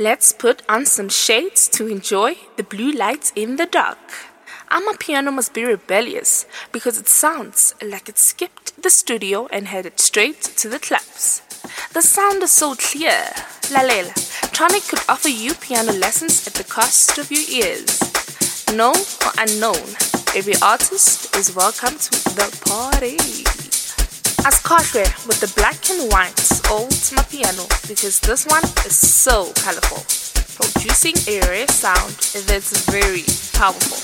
Let's put on some shades to enjoy the blue lights in the dark. Amapiano must be rebellious because it sounds like it skipped the studio and headed straight to the clubs. The sound is so clear. Lalela, Tronik could offer you piano lessons at the cost of your ears. Known or unknown, every artist is welcome to the party. As Koshwe with the black and white old piano because this one is so colorful, producing a rare sound that's very powerful.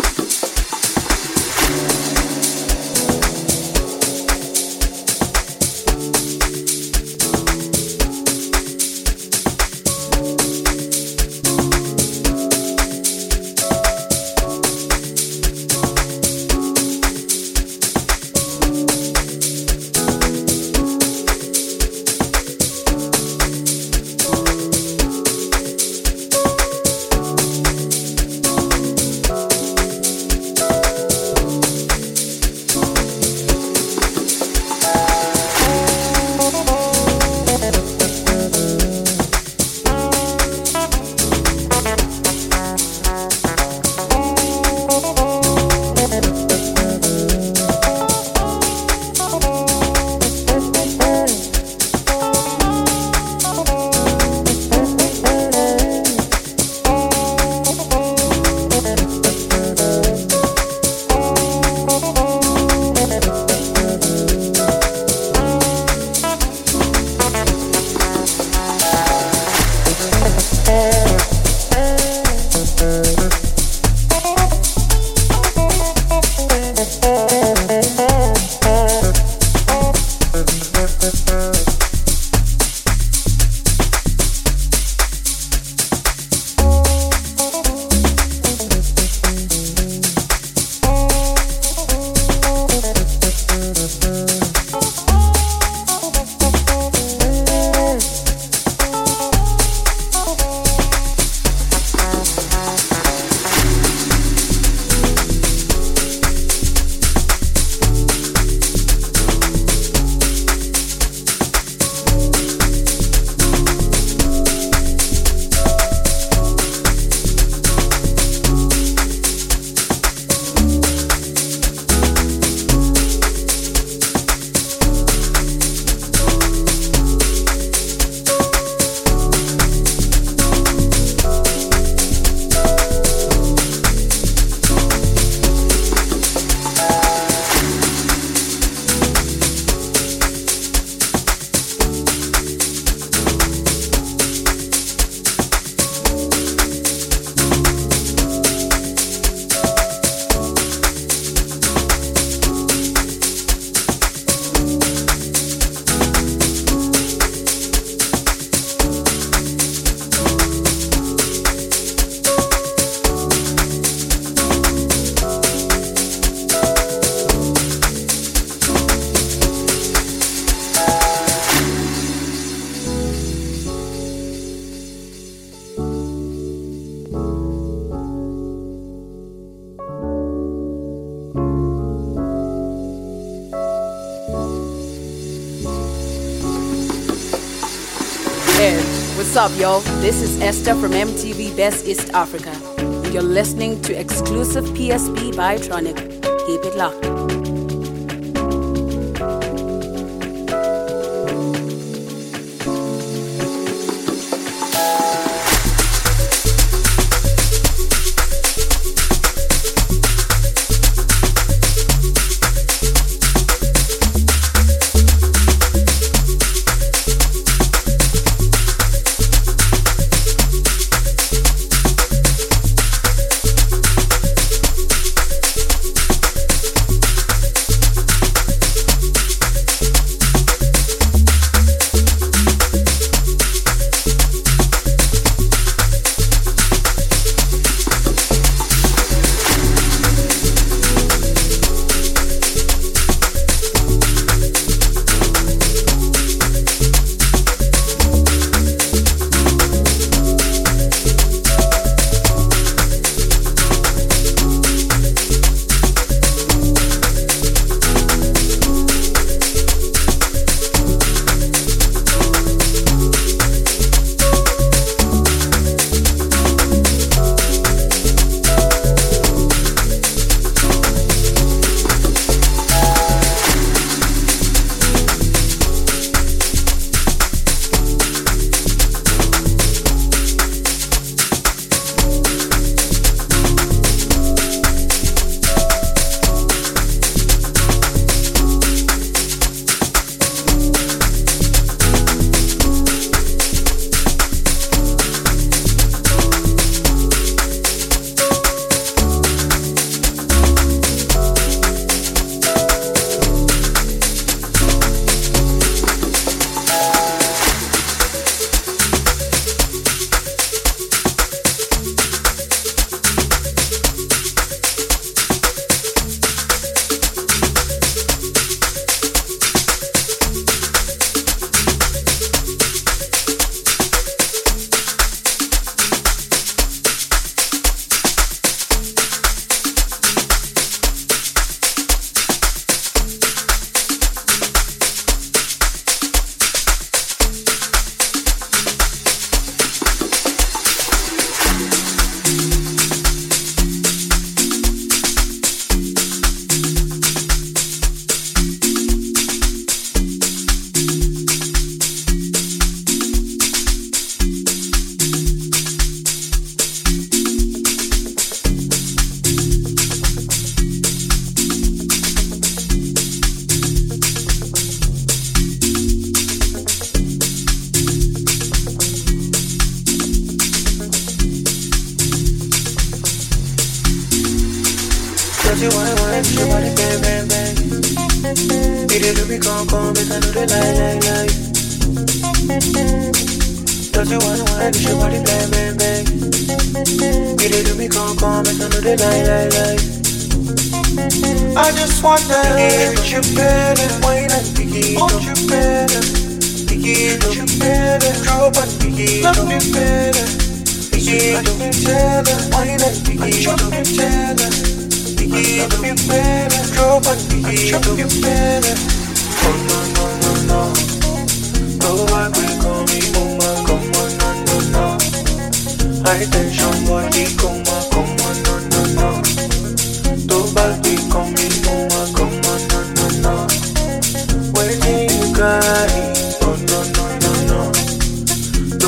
This is Esther from MTV Base East Africa. You're listening to exclusive PSB by Tronik. Keep it locked.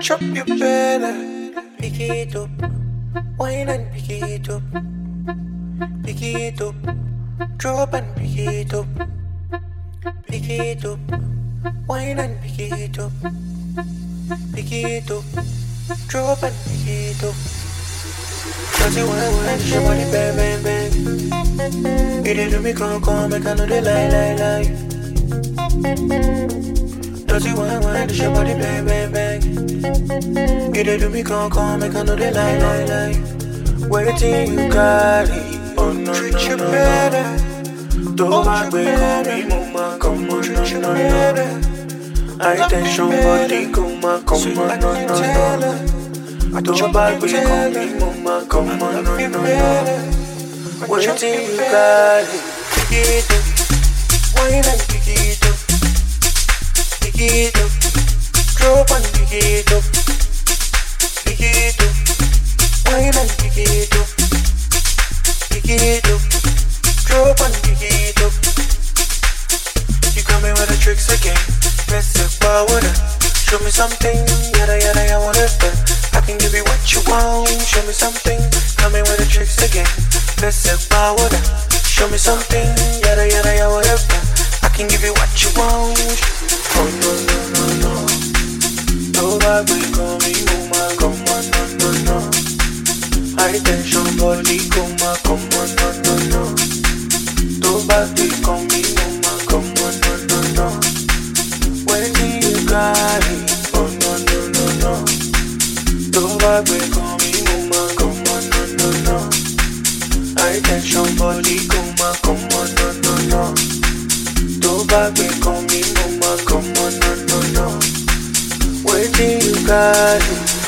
chop you better. Pick it up, wine and pick it up. Pick it up, drop and pick it up. Pick it up, wine and pick it up. Pick it up, drop and pick it up. Cause you wanna wanna your body bang bang bang. You did to me come come make I know they lie lie lie. Dirty wine, wine, this your body bang, bang, bang. You did do me come, come, make I know they lie, lie, lie. Waiting, you got it. Oh no, Treat no, you no, better. no. Don't back, call me mama, come on, Treat no, no, no. I tension body, come on, come on, no, no, no. Don't back, baby, call me mama, come on, no, no, no. Waiting, you got it. Wine and pick it up pick it up, drop and pick it up, up, wine up, up, drop up. You coming with the tricks again? About it. Show me something, yada yada. I can give you what you want. Show me something, coming with the tricks again. Talk about it. Show me something, yada yada whatever. I can give you what you want. No no no no. No baby, come me, come on, come on, no no no. High tension body, come on, come on, no no no. Baby, come me, on, come on, no no no. Do you got it?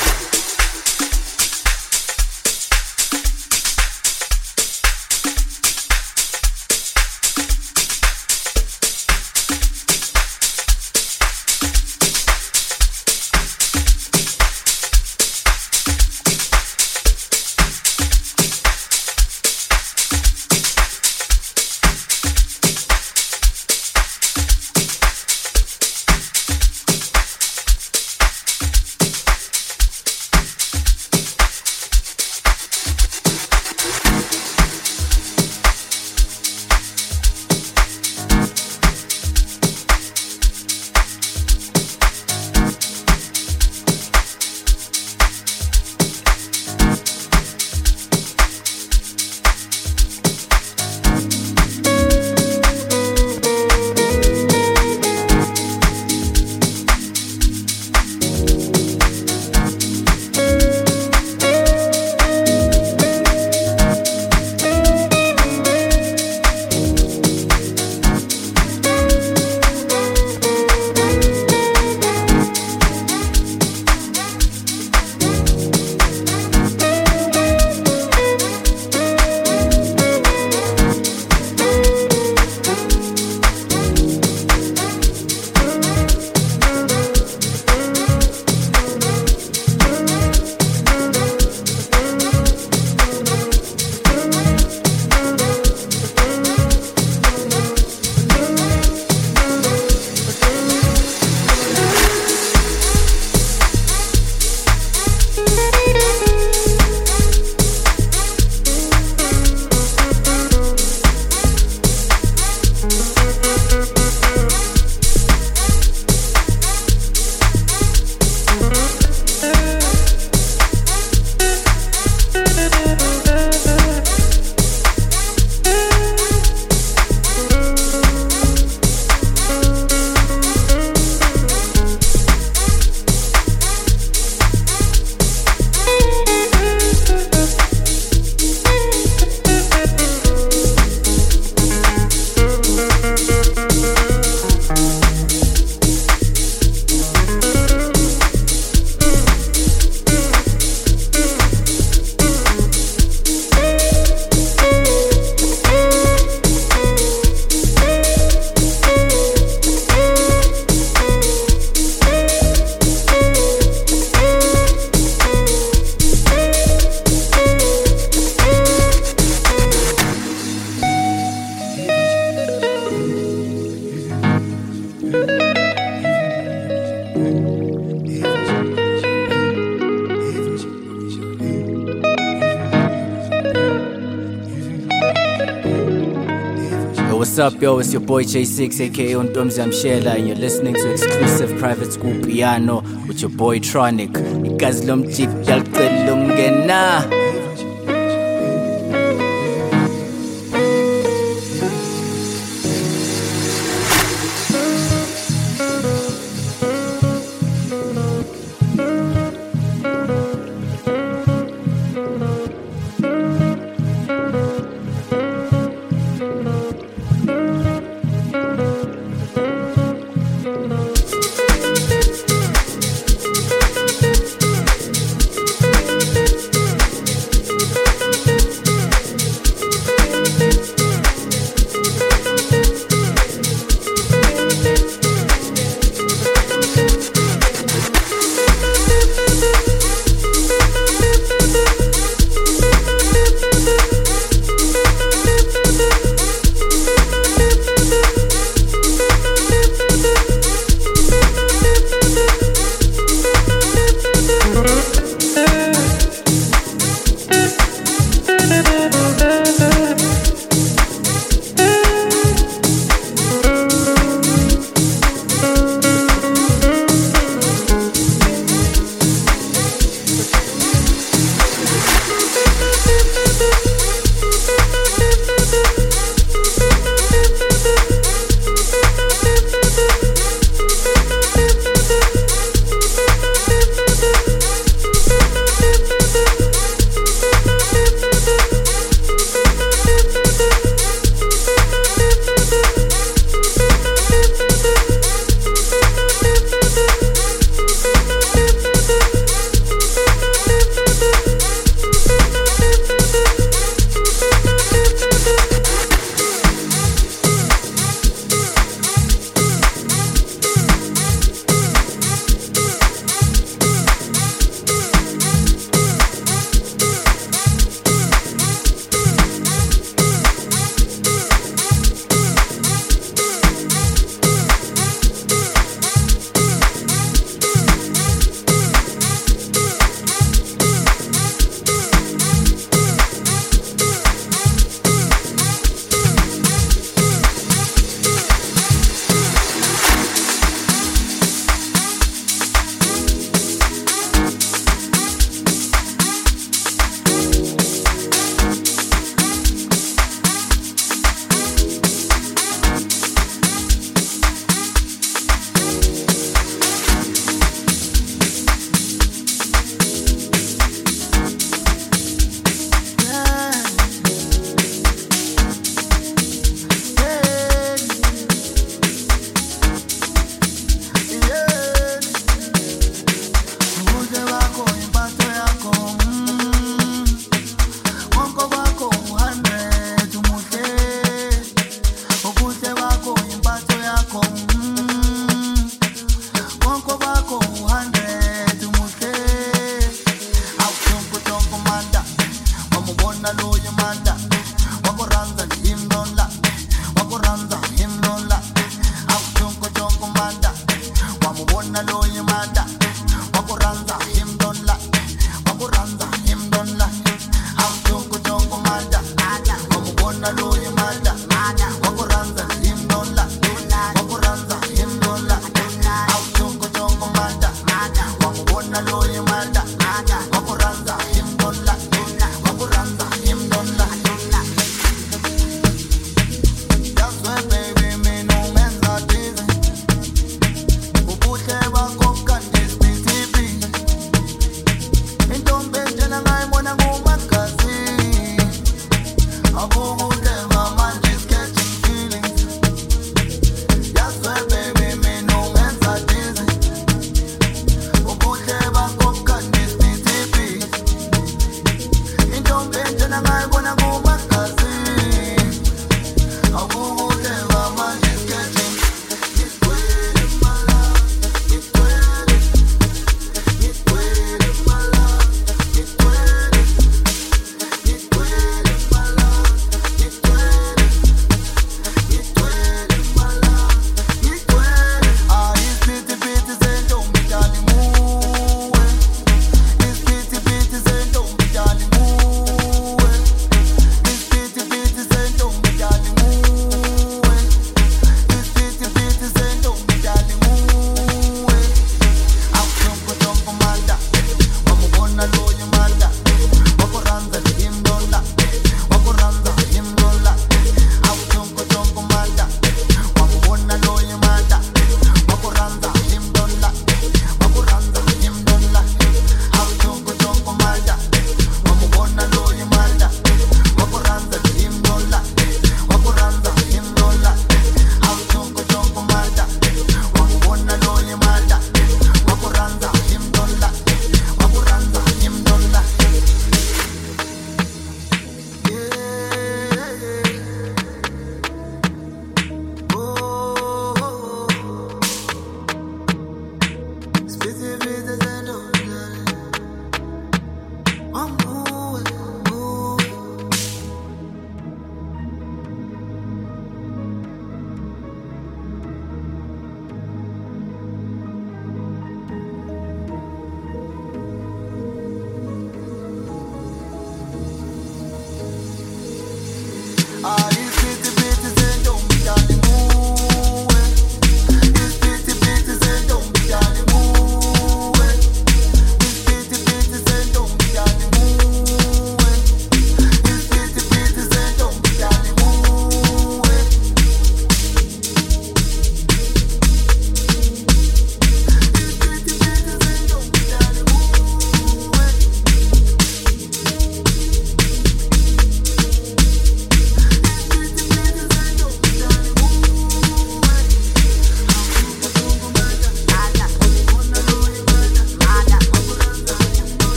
Up, yo? It's your boy J6, aka Untomzi Amshela, and you're listening to exclusive private school piano with your boy Tronik.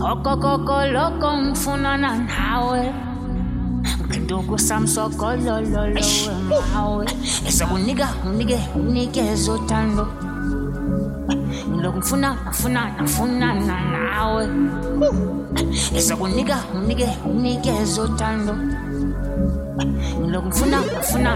Igazi lomjik yalcela ungena. samsokolololo wemawe esokunika unike unikeze uthando ngilokhu ngifuna ngifuna ngifunana nawe esokunika unike unikeze uthando ngilokhu ngifuna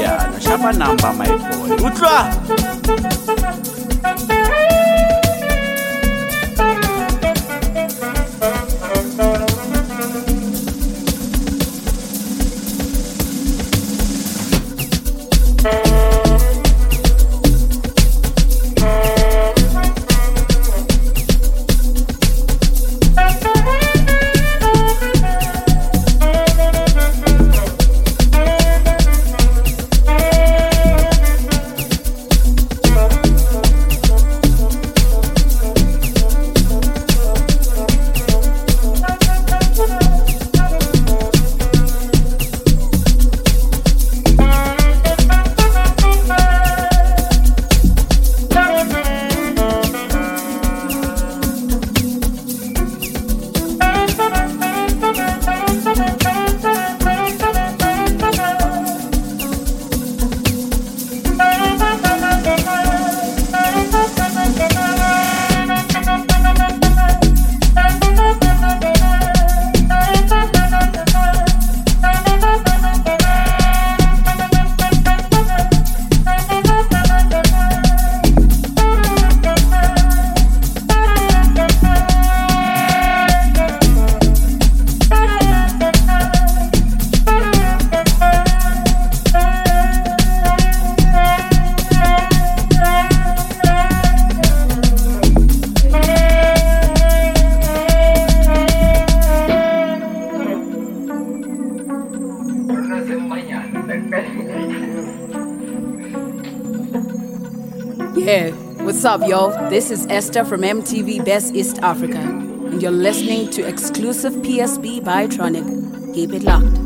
ya na xava number my boy. U tlwa up, yo? This is Esther from MTV Base East Africa, and you're listening to exclusive PSB by Tronik. Keep it locked.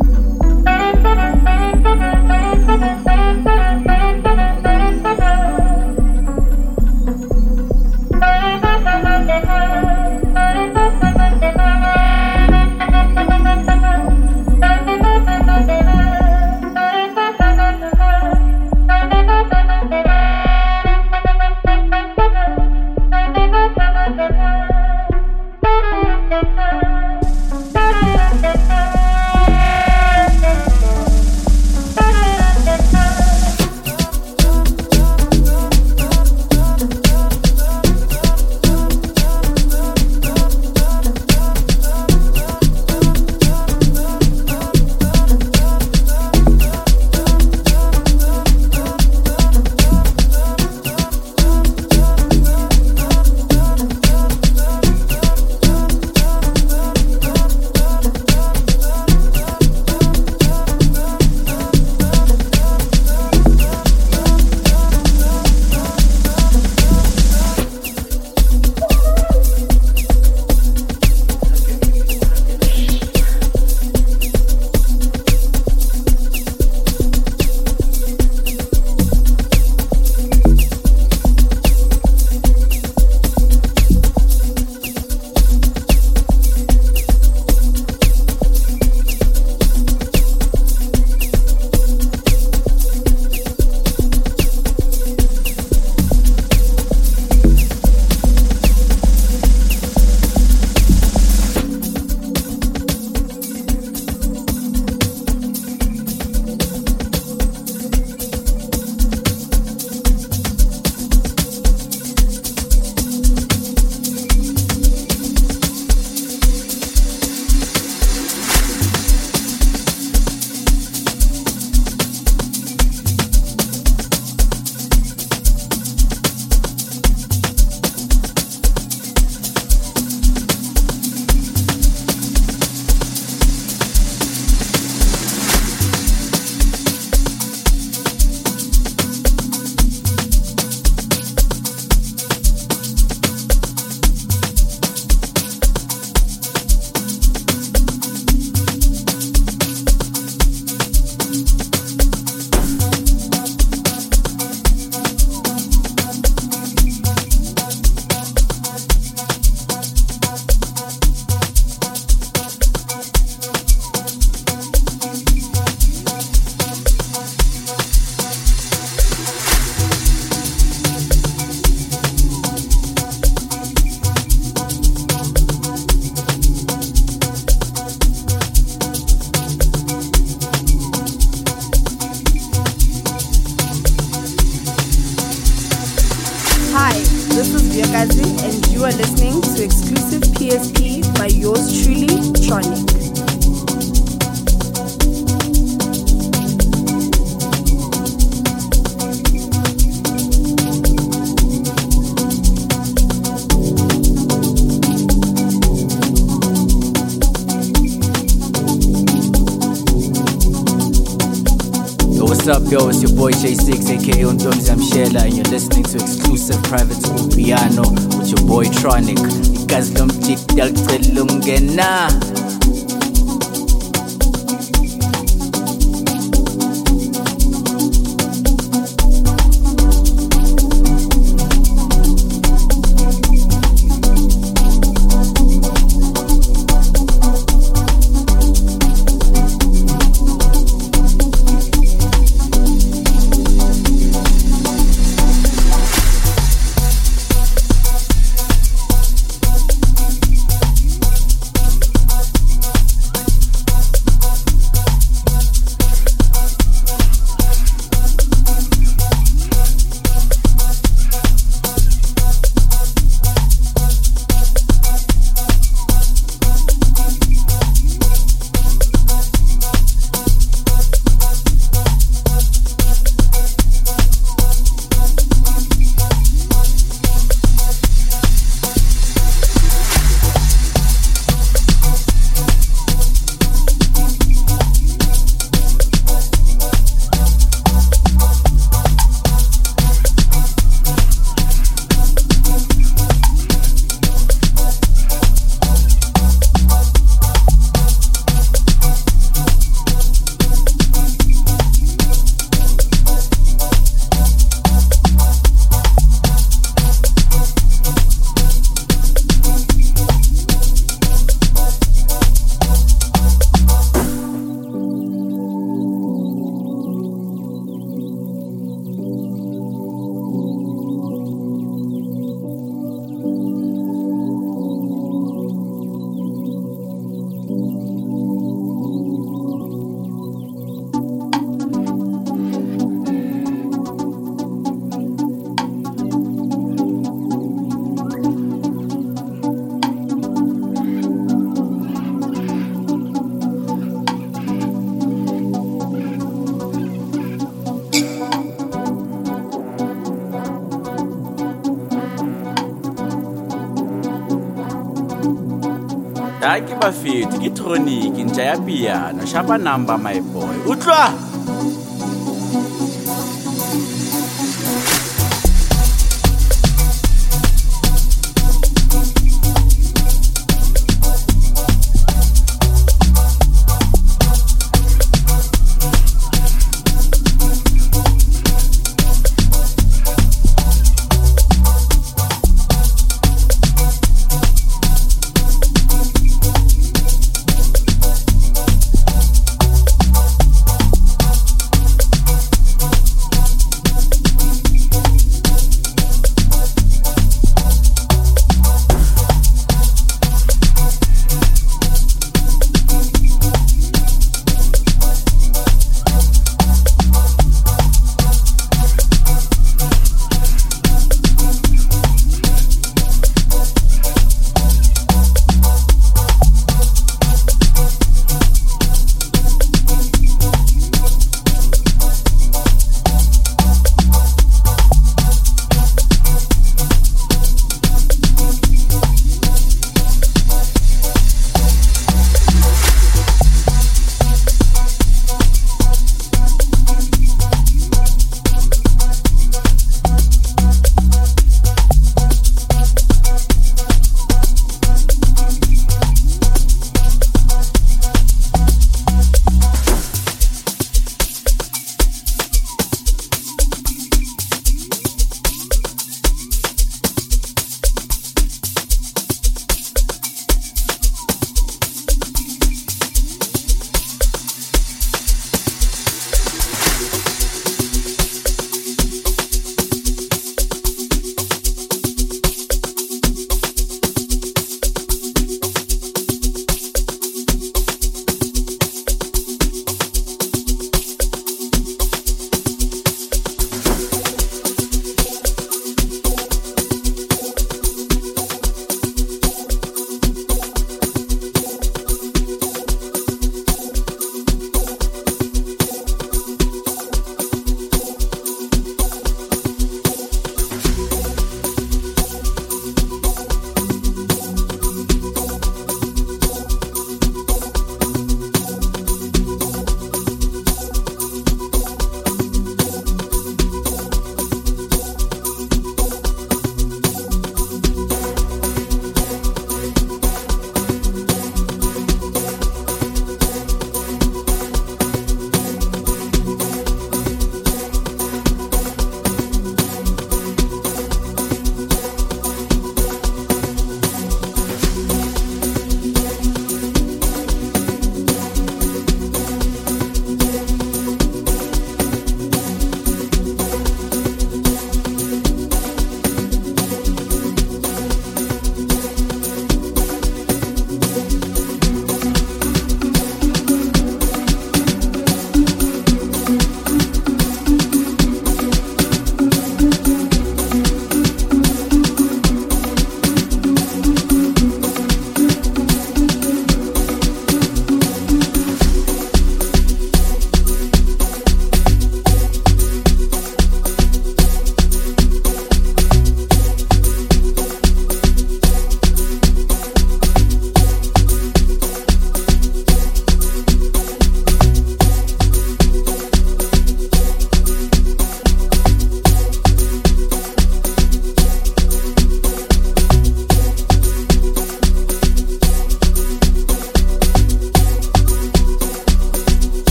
ga ke bafeto ke troniki ntša ya piano shapa number my boy. Utlwa!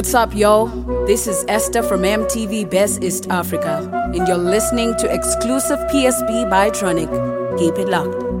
What's up, yo? This is Esther from MTV Base East Africa, and you're listening to exclusive PSB by Tronik. Keep it locked.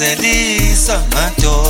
feliz, amateur.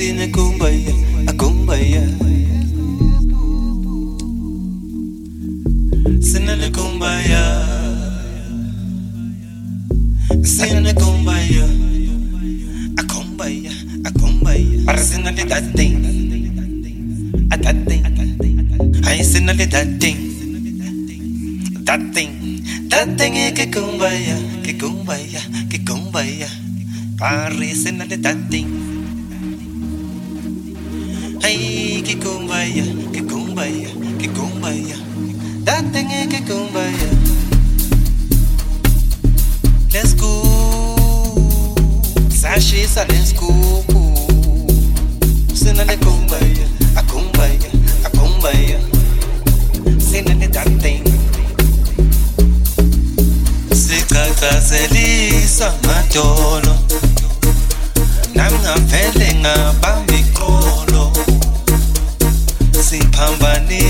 Sinekumbaya akumbaya sinekumbaya sinekumbaya akumbaya akumbaya para sinali that thing that thing ay sinali that thing that thing that thing ikikumbaya kikumbaya kikumbaya para sinali that thing ay kikumbaya kikumbaya kikumbaya. That thing ikikumbaya let's go. Sashisa let's go. Sinale kumbaya akumbaya akumbaya. Sinale that thing sikakazelisa ngadolo nami ngavele ngabamba siphambanisa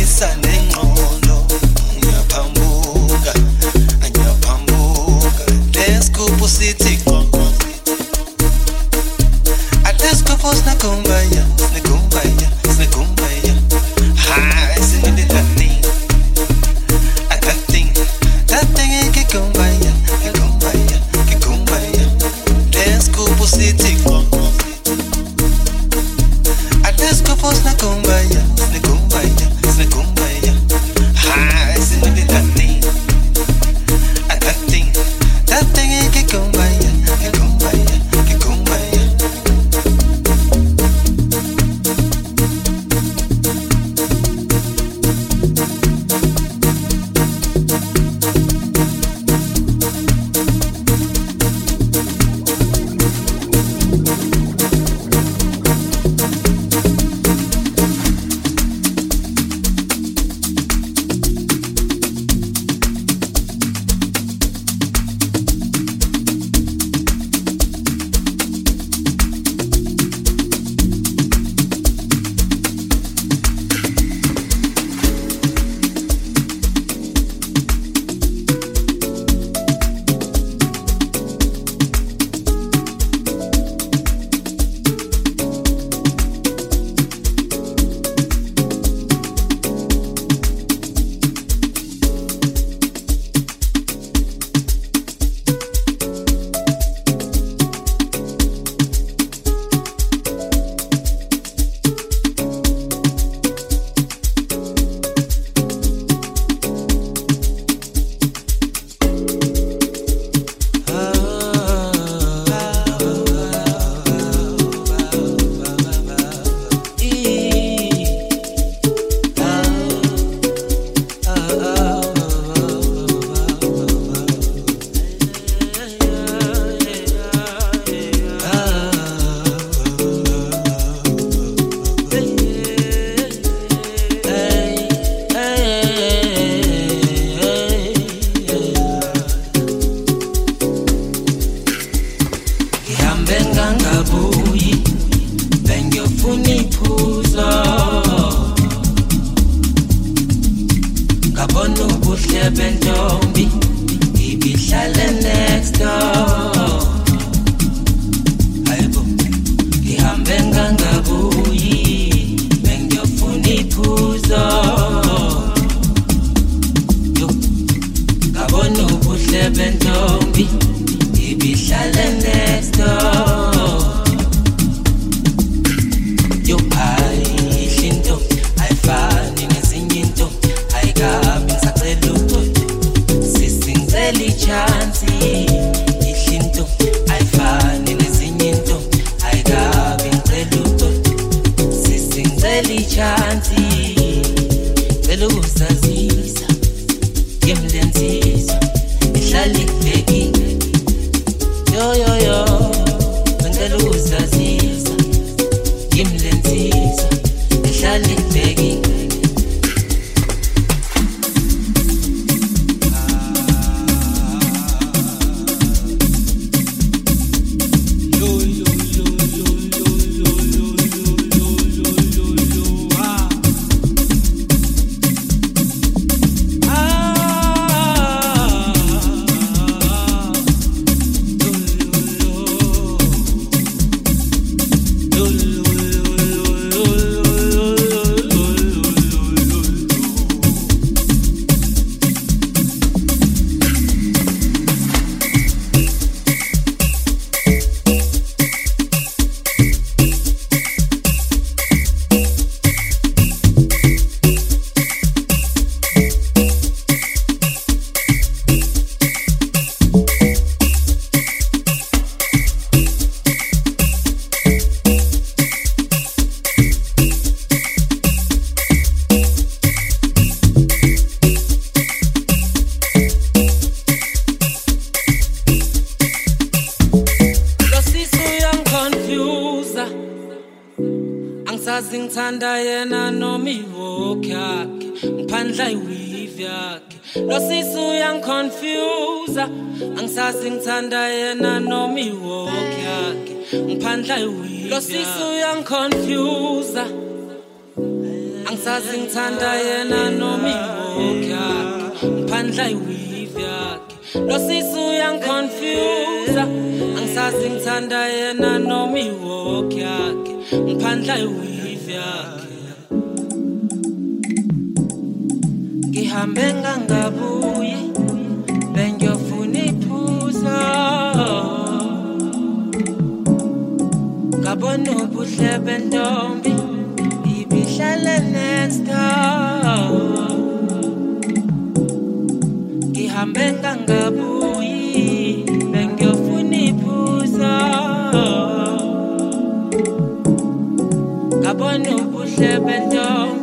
ebendongi ibihlale next iwalk yakhe ngiphandla iweave yakhe lo sisu uyangiconfuse angisazi ngithanda yena noma iwalk yakhe ngiphandla iweave lo sisu uyangiconfuse angisazi ngithanda yena noma iwalk yakhe ngiphandla iweave yakhe lo sisu uyangiconfuse angisazi ngithanda yena noma iwalk yakhe ngiphandla iweave yakhe ngihambe ngangabuye bengiyofuna iphuzo ngabona ubuhle bentombi ibihlale next ngihambe ngangabuyi bengiyofuna iphuzo ngabona ubuhle bentombi